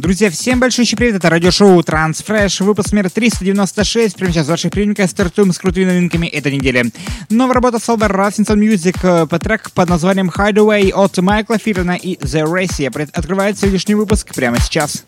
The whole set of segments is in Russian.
Друзья, всем большой привет, это радиошоу Transfresh, выпуск номер 396. Прямо сейчас в ваших приемниках стартуем с крутыми новинками этой недели. Новая работа Solver Raffinson Music э, по трек под названием Hideaway от Майкла Фирена и The Race. Открывается сегодняшний выпуск прямо сейчас.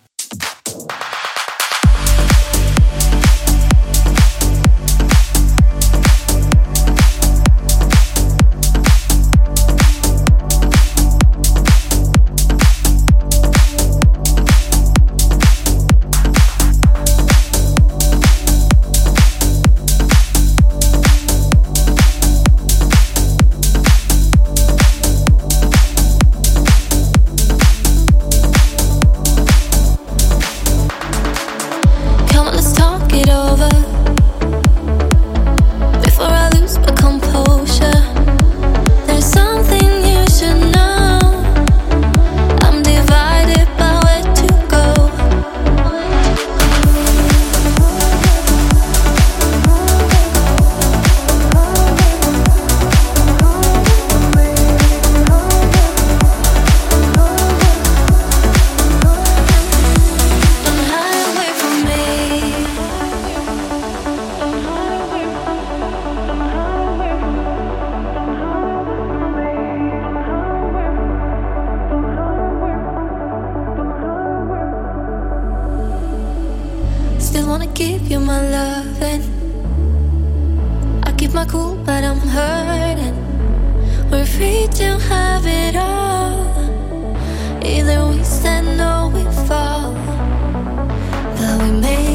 Still wanna give you my love and I keep my cool but I'm hurting. We're free to have it all. Either we stand or we fall. But we made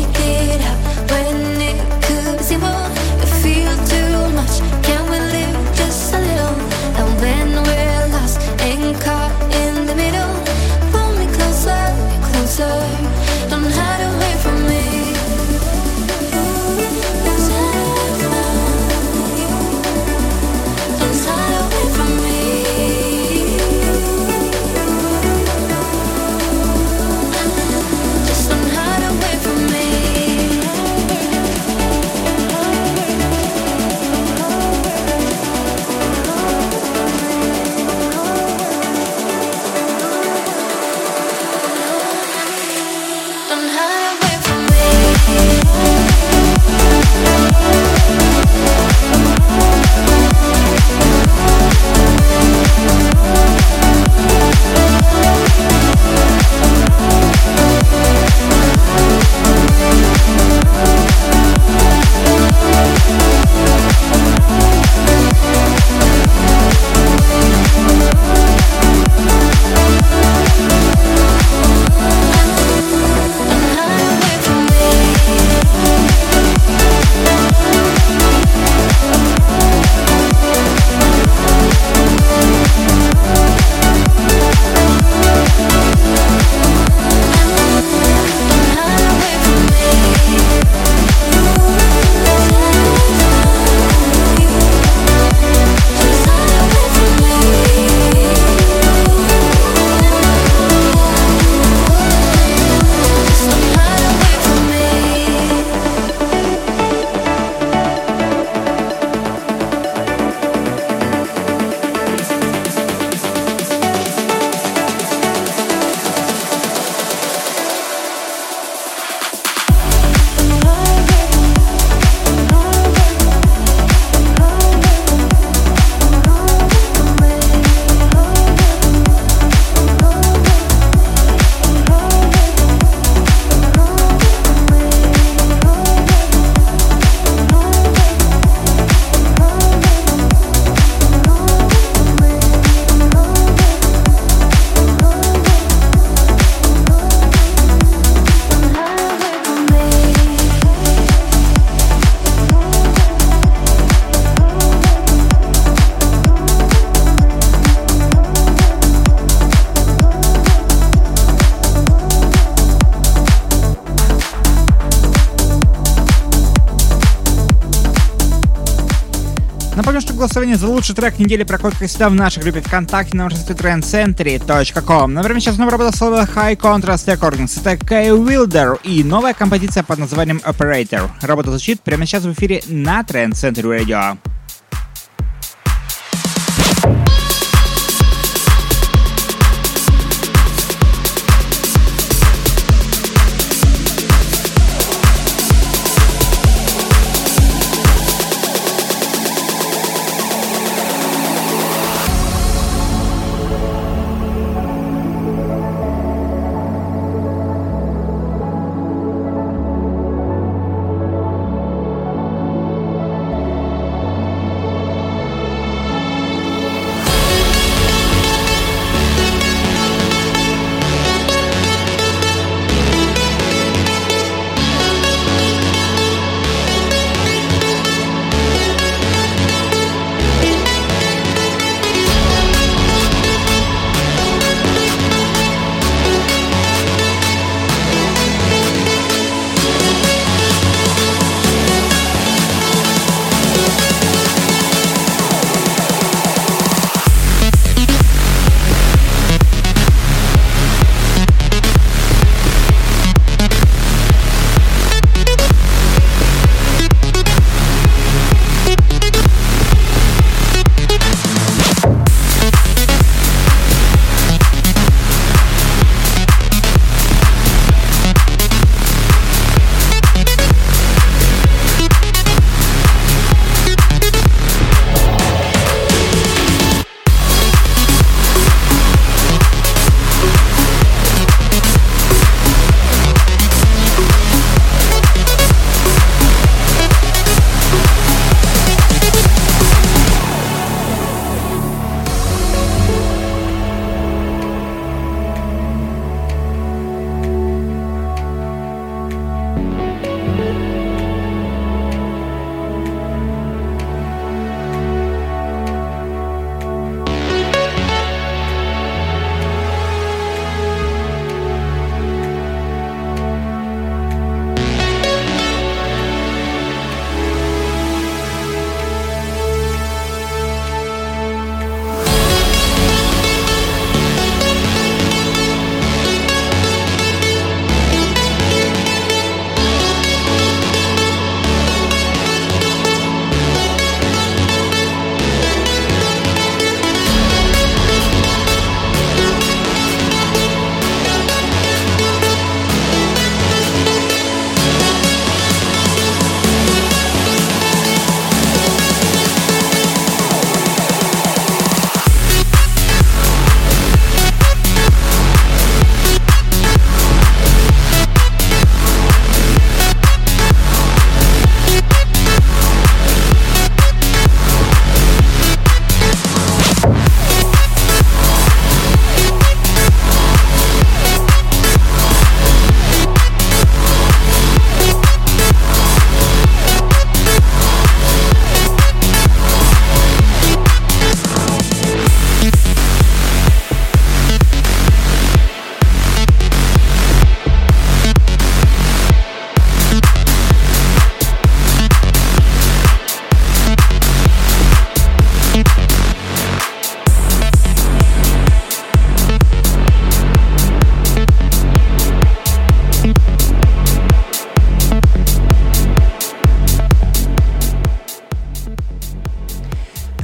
голосование за лучший трек недели проходит, как всегда, в нашей группе ВКонтакте на сайте trendcentry.com. Например, сейчас снова работа слова High Contrast Recordings. Это Кэй Уилдер и новая композиция под названием Operator. Работа звучит прямо сейчас в эфире на Trend Century Radio.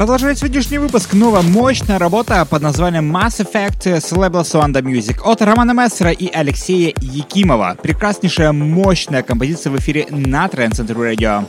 Продолжает сегодняшний выпуск новая мощная работа под названием Mass Effect с лейбла Suanda Music от Романа Мессера и Алексея Якимова. Прекраснейшая мощная композиция в эфире на Center Radio.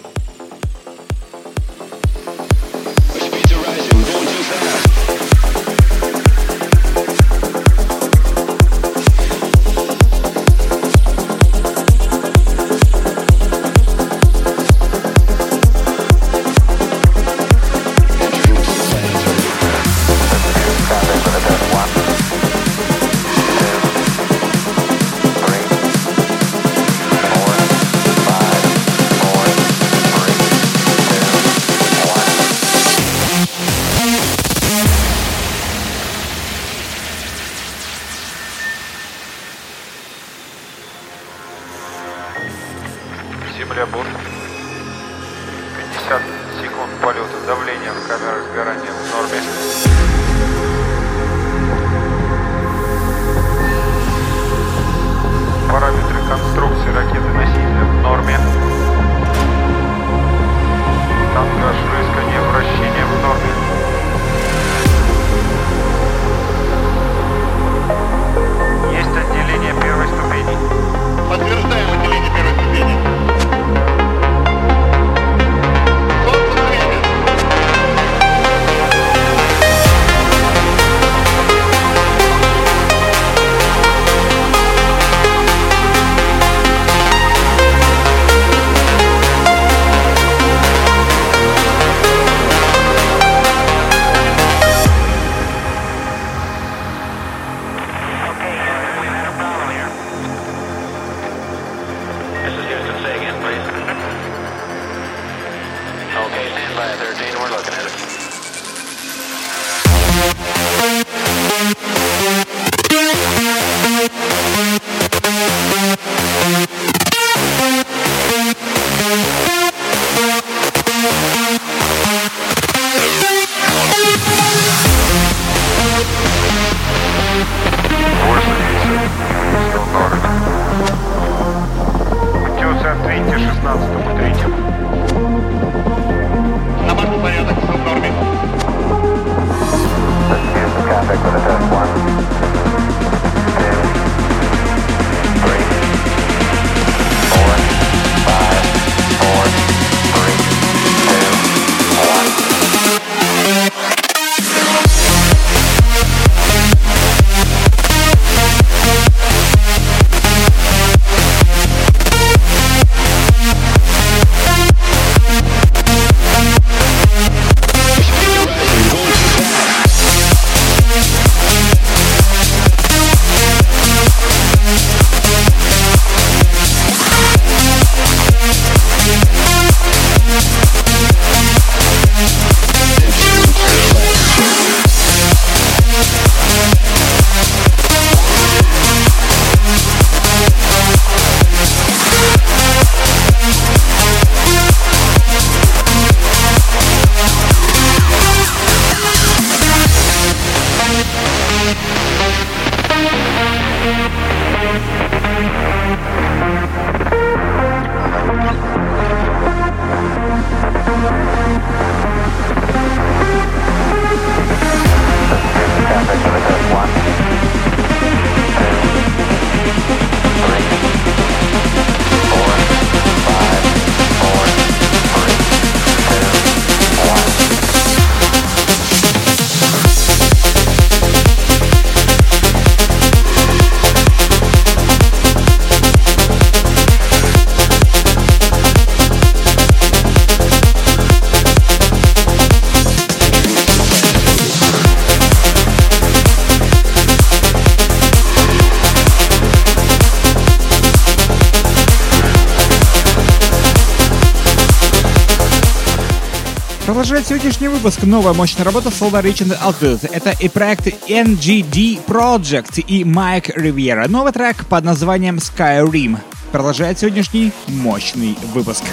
Продолжает сегодняшний выпуск новая мощная работа Solar Reaching Altitude. Это и проект NGD Project и Майк Ривьера. Новый трек под названием Skyrim. Продолжает сегодняшний мощный выпуск.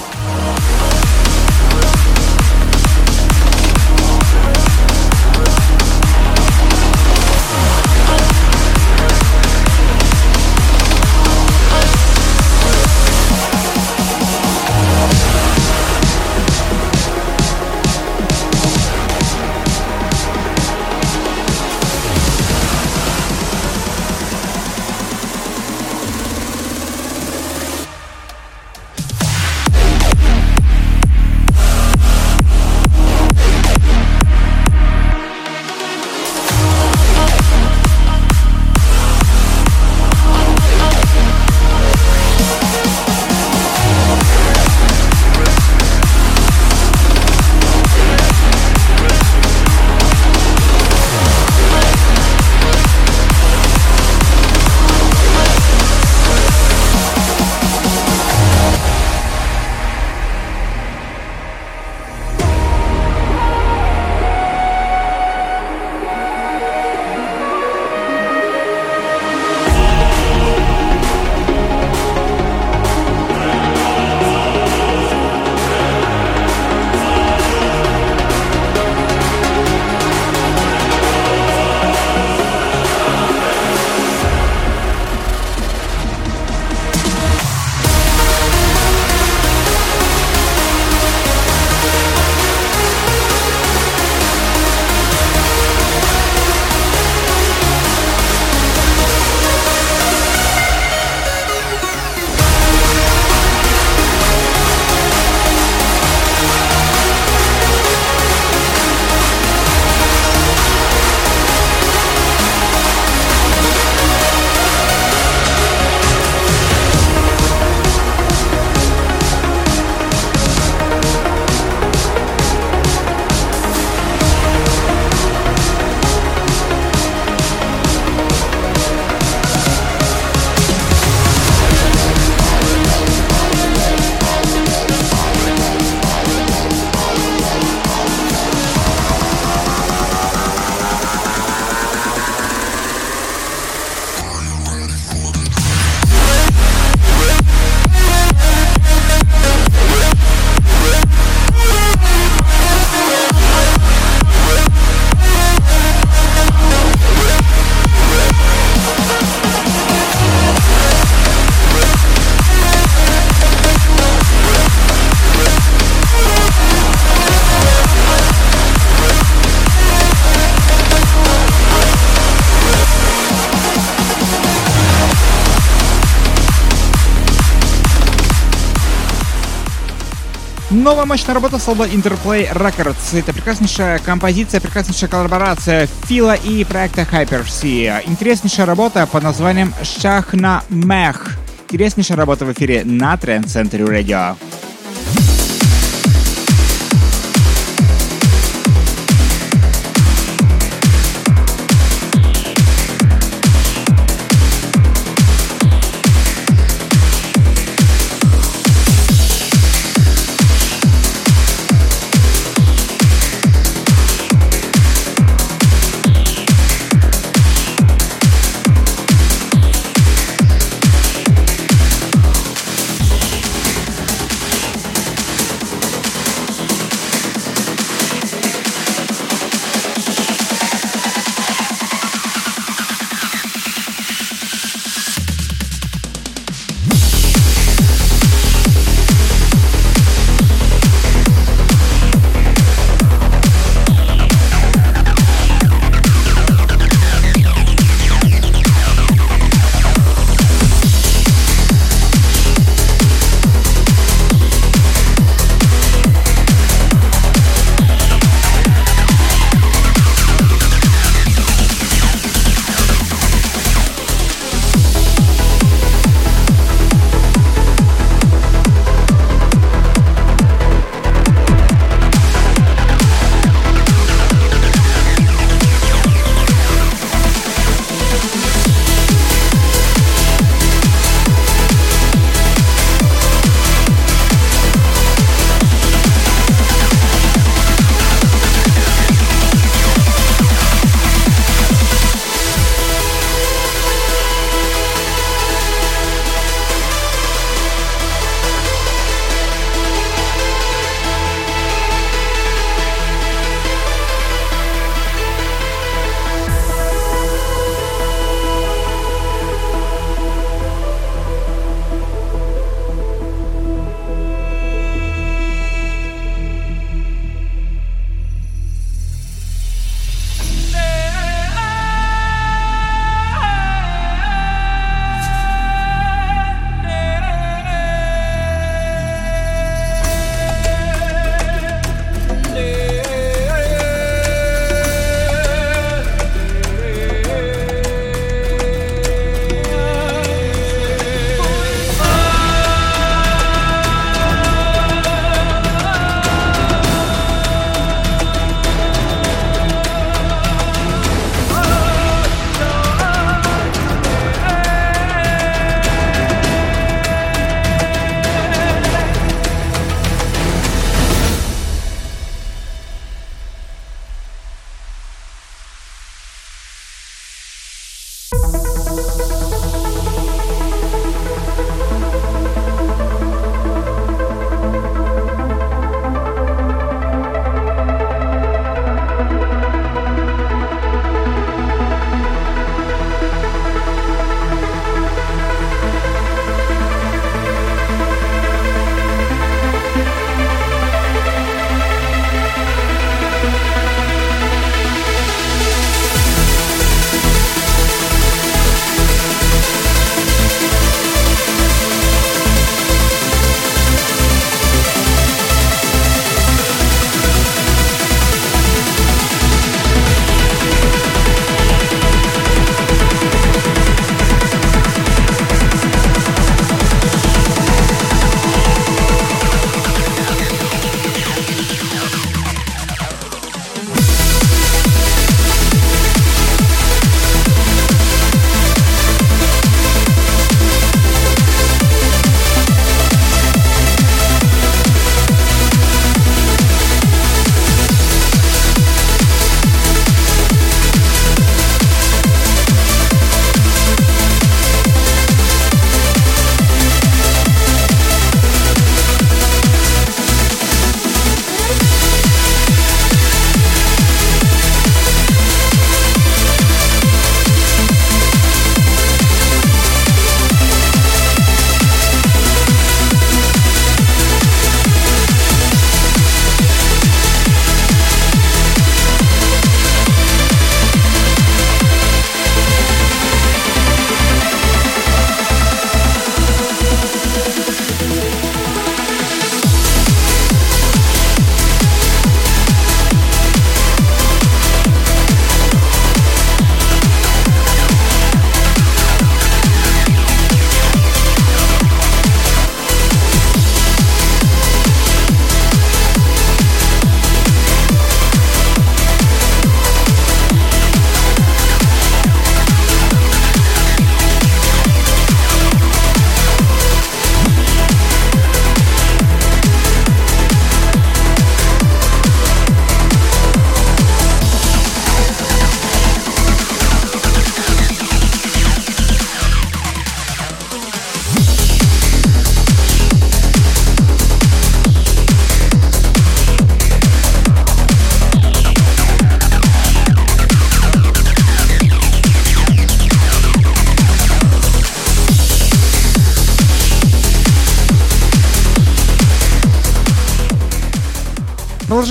Новая мощная работа с лейбла Interplay Records. Это прекраснейшая композиция, прекраснейшая коллаборация Фила и проекта Hyper-C. Интереснейшая работа под названием Шахна Мех. Интереснейшая работа в эфире на Trend Center Radio.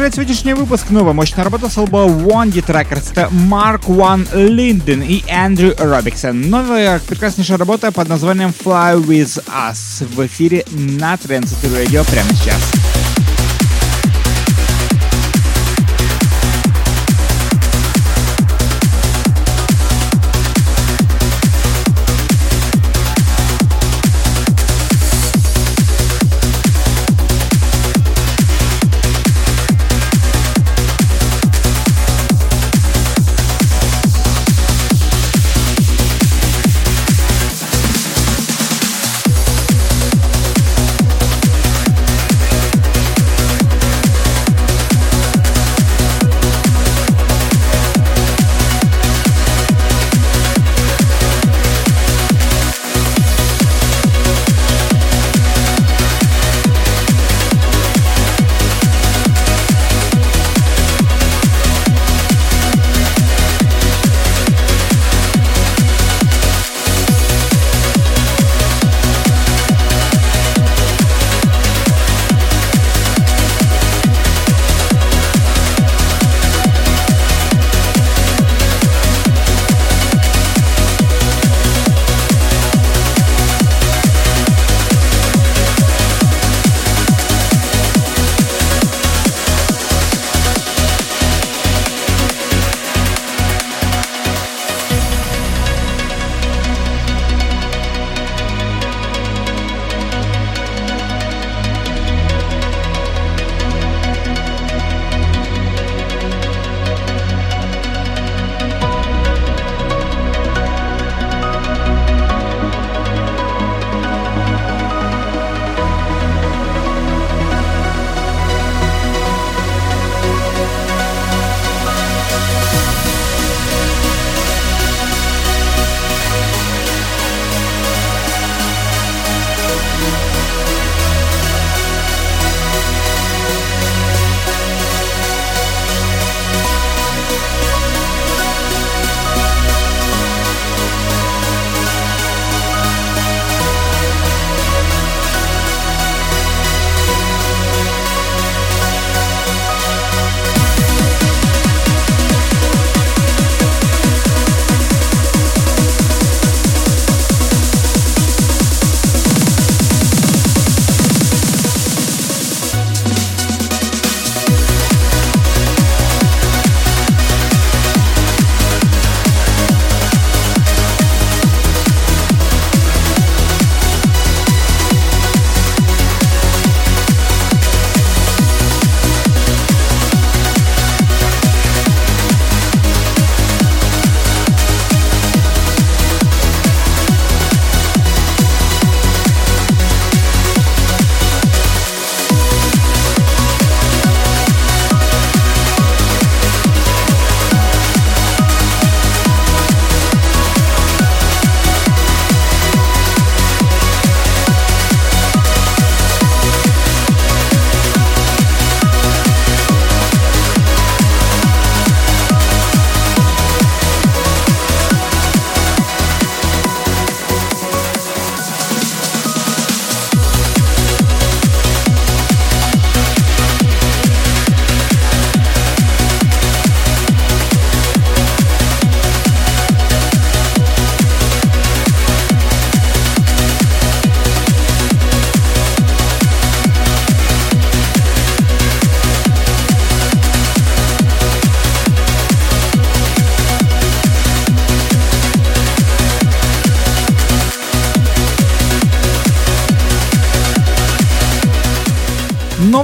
Продолжает сегодняшний выпуск новая мощная работа с алба One Records. Это Марк Ван Линден и Эндрю Робиксон. Новая прекраснейшая работа под названием Fly With Us в эфире на Trend Radio прямо сейчас.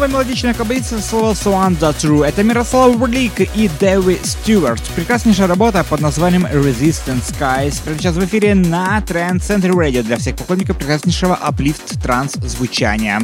Мелодичная композиция слова Swan The True. Это Мирослав Бурлик и Дэви Стюарт. Прекраснейшая работа под названием Resistance Skies. Прямо сейчас в эфире на Trend Center Radio для всех поклонников прекраснейшего uplift транс звучания.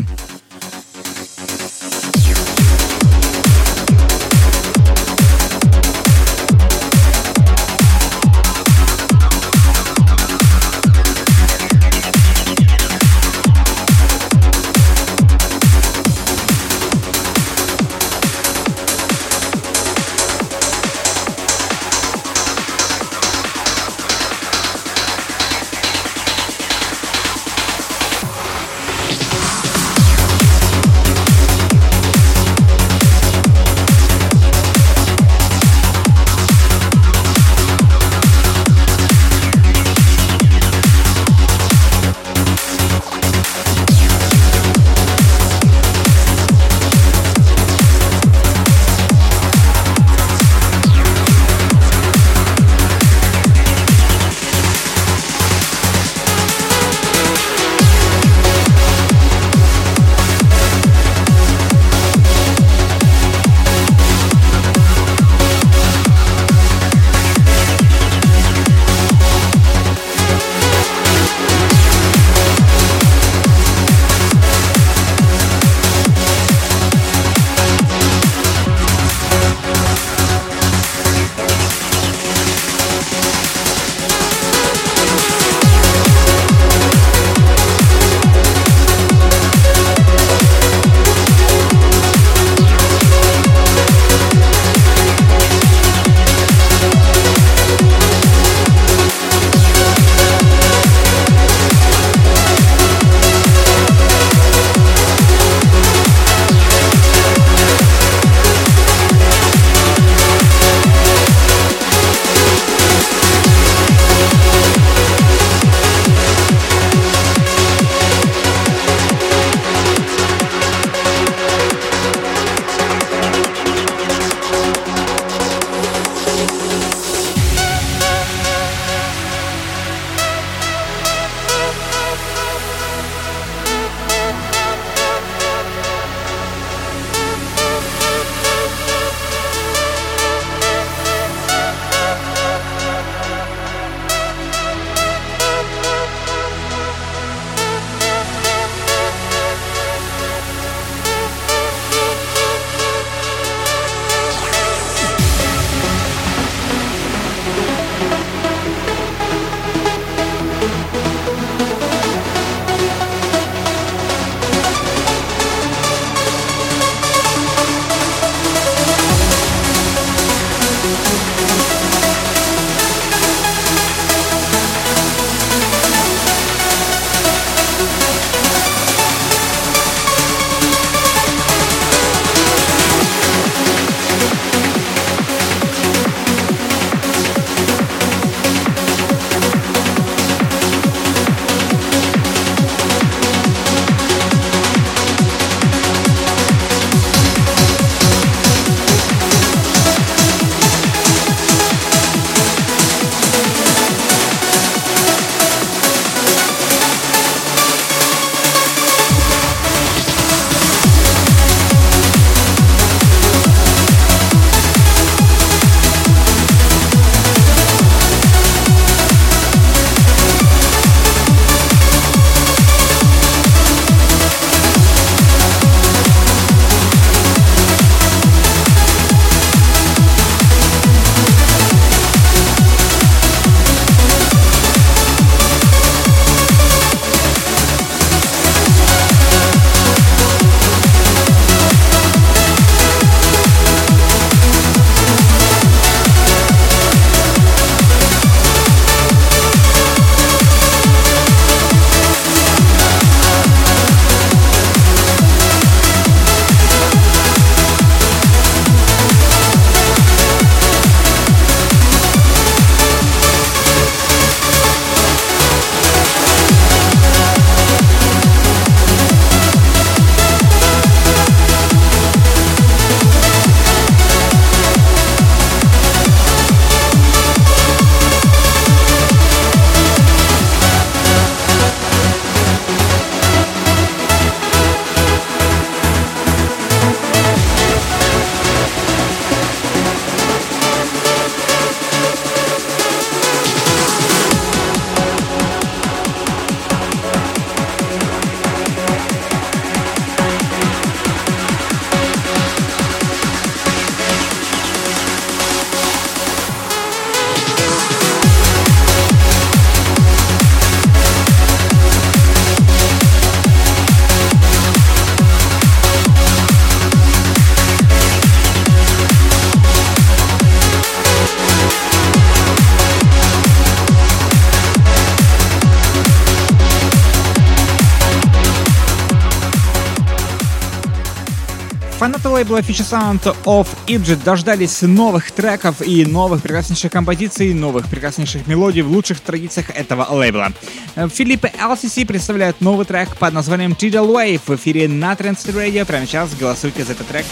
Лейбла Sound of Egypt дождались новых треков и новых прекраснейших композиций, новых прекраснейших мелодий в лучших традициях этого лейбла. Филипп LCC представляют новый трек под названием Tidal Wave в эфире на Trend Radio. Прямо сейчас голосуйте за этот трек.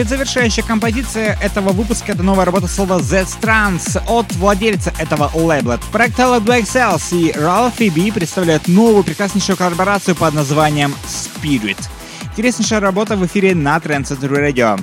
Предзавершающая композиция этого выпуска — это новая работа слова Z Trans от владельца этого лейбла. Проект Black Cells и Ralphie B представляют новую прекраснейшую коллаборацию под названием Spirit. Интереснейшая работа в эфире на Center Radio.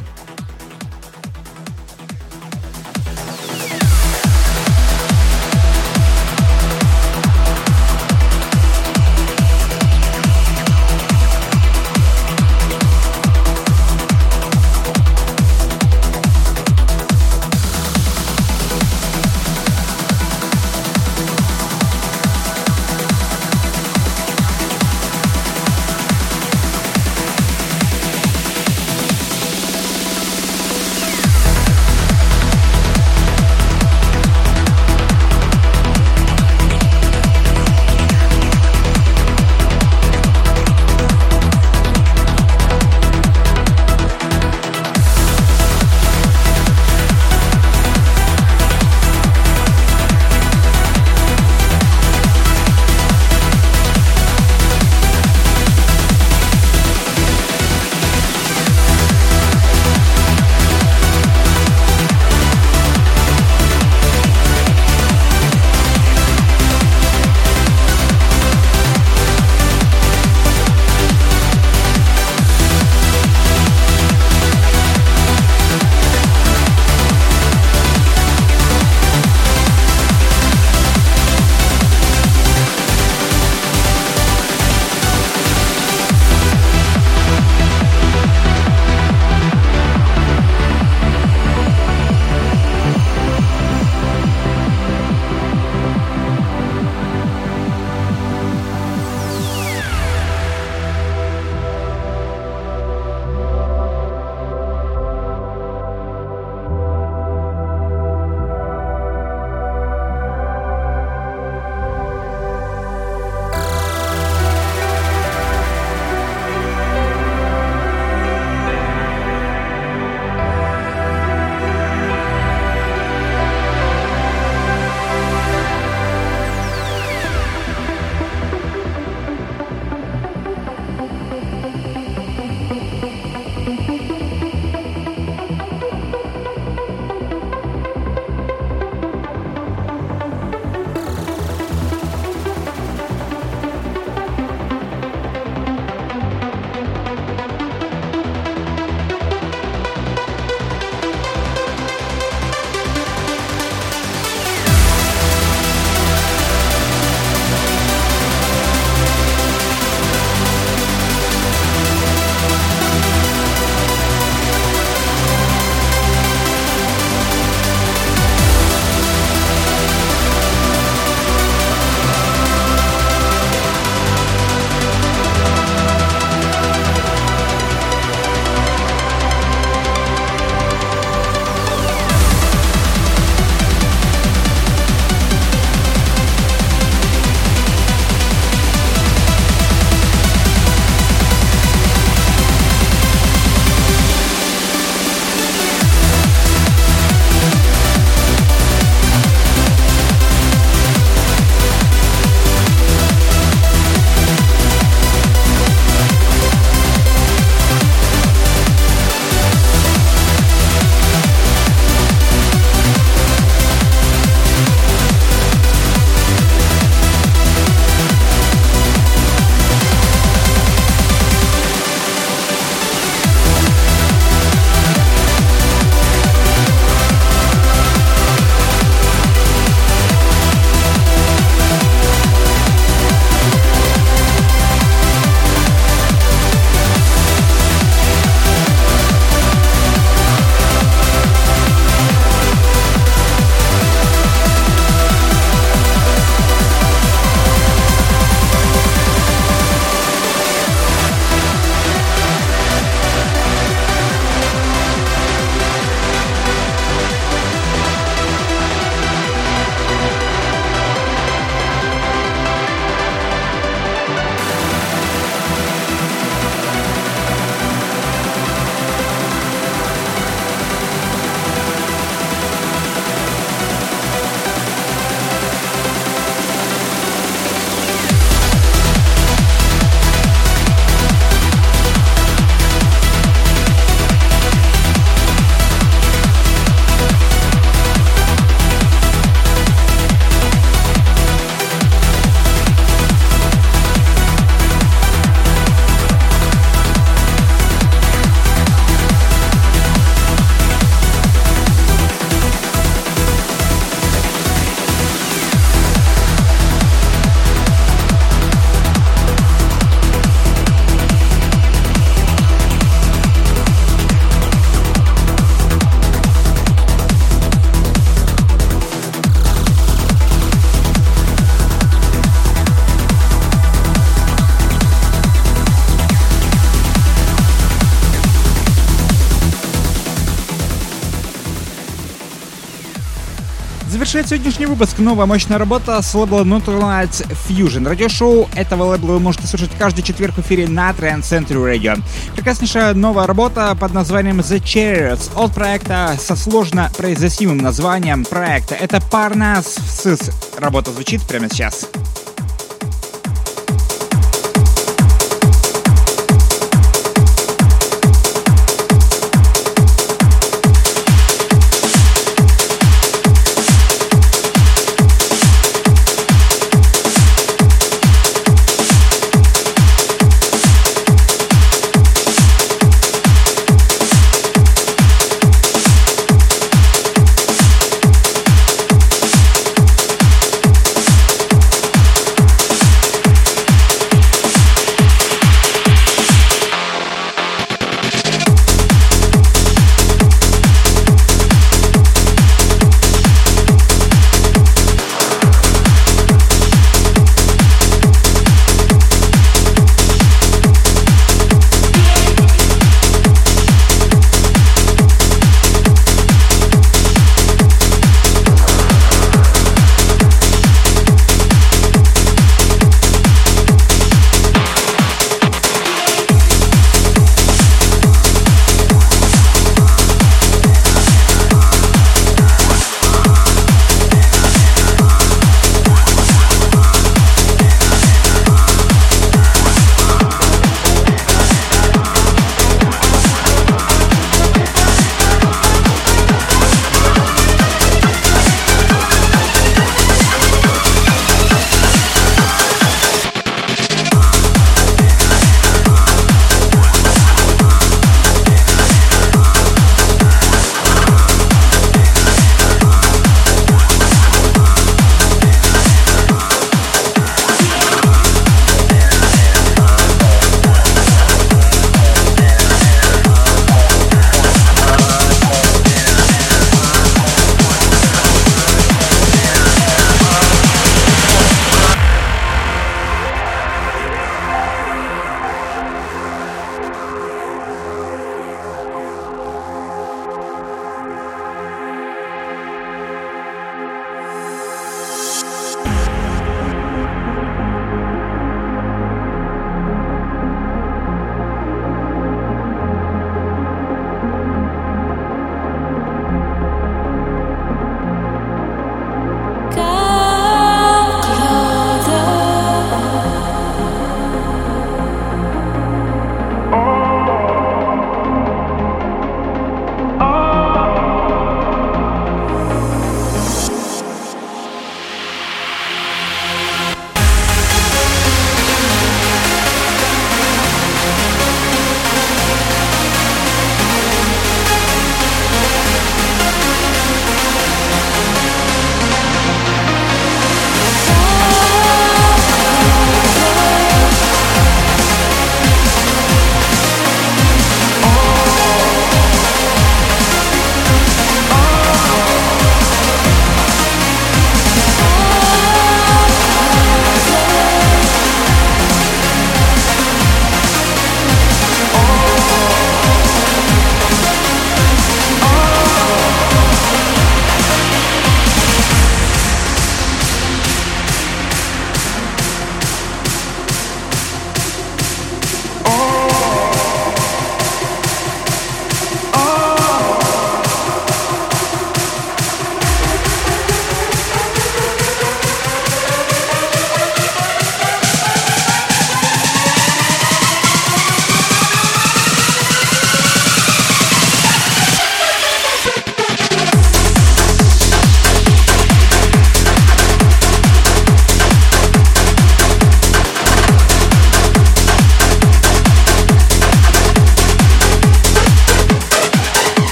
Завершает сегодняшний выпуск новая мощная работа с лейбла Neutral Fusion. Радиошоу этого лейбла вы можете слушать каждый четверг в эфире на Trend Century Radio. Прекраснейшая новая работа под названием The Chariots от проекта со сложно произносимым названием проекта. Это Parnas Sis. Работа звучит прямо сейчас.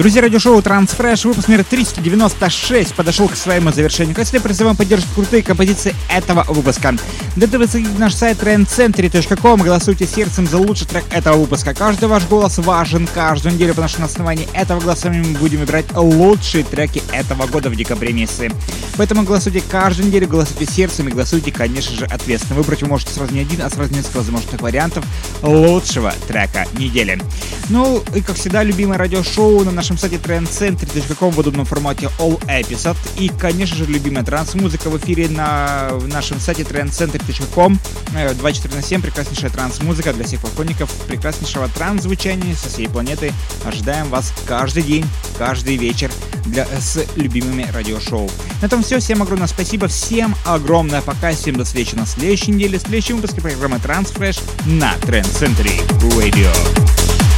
Друзья, радиошоу Transfresh, выпуск номер 396 подошел к своему завершению. Всегда, призываем поддерживать крутые композиции этого выпуска. Для этого заходите наш сайт trendcentry.com, голосуйте сердцем за лучший трек этого выпуска. Каждый ваш голос важен каждую неделю, потому что на основании этого голоса мы будем выбирать лучшие треки этого года в декабре месяце. Поэтому голосуйте каждую неделю, голосуйте сердцем и голосуйте, конечно же, ответственно. Выбрать вы можете сразу не один, а сразу несколько возможных вариантов лучшего трека недели. Ну и как всегда, любимое радиошоу на нашем сайте trendcentry.com в удобном формате All Episode. И, конечно же, любимая транс-музыка в эфире на нашем сайте trendcentry.com. 24 на 7 прекраснейшая транс-музыка для всех поклонников прекраснейшего транс-звучания со всей планеты. Ожидаем вас каждый день, каждый вечер для, с любимыми радиошоу. На этом все. Всем огромное спасибо. Всем огромное пока. Всем до встречи на следующей неделе. В следующем выпуске программы Transfresh на Trend Century Radio.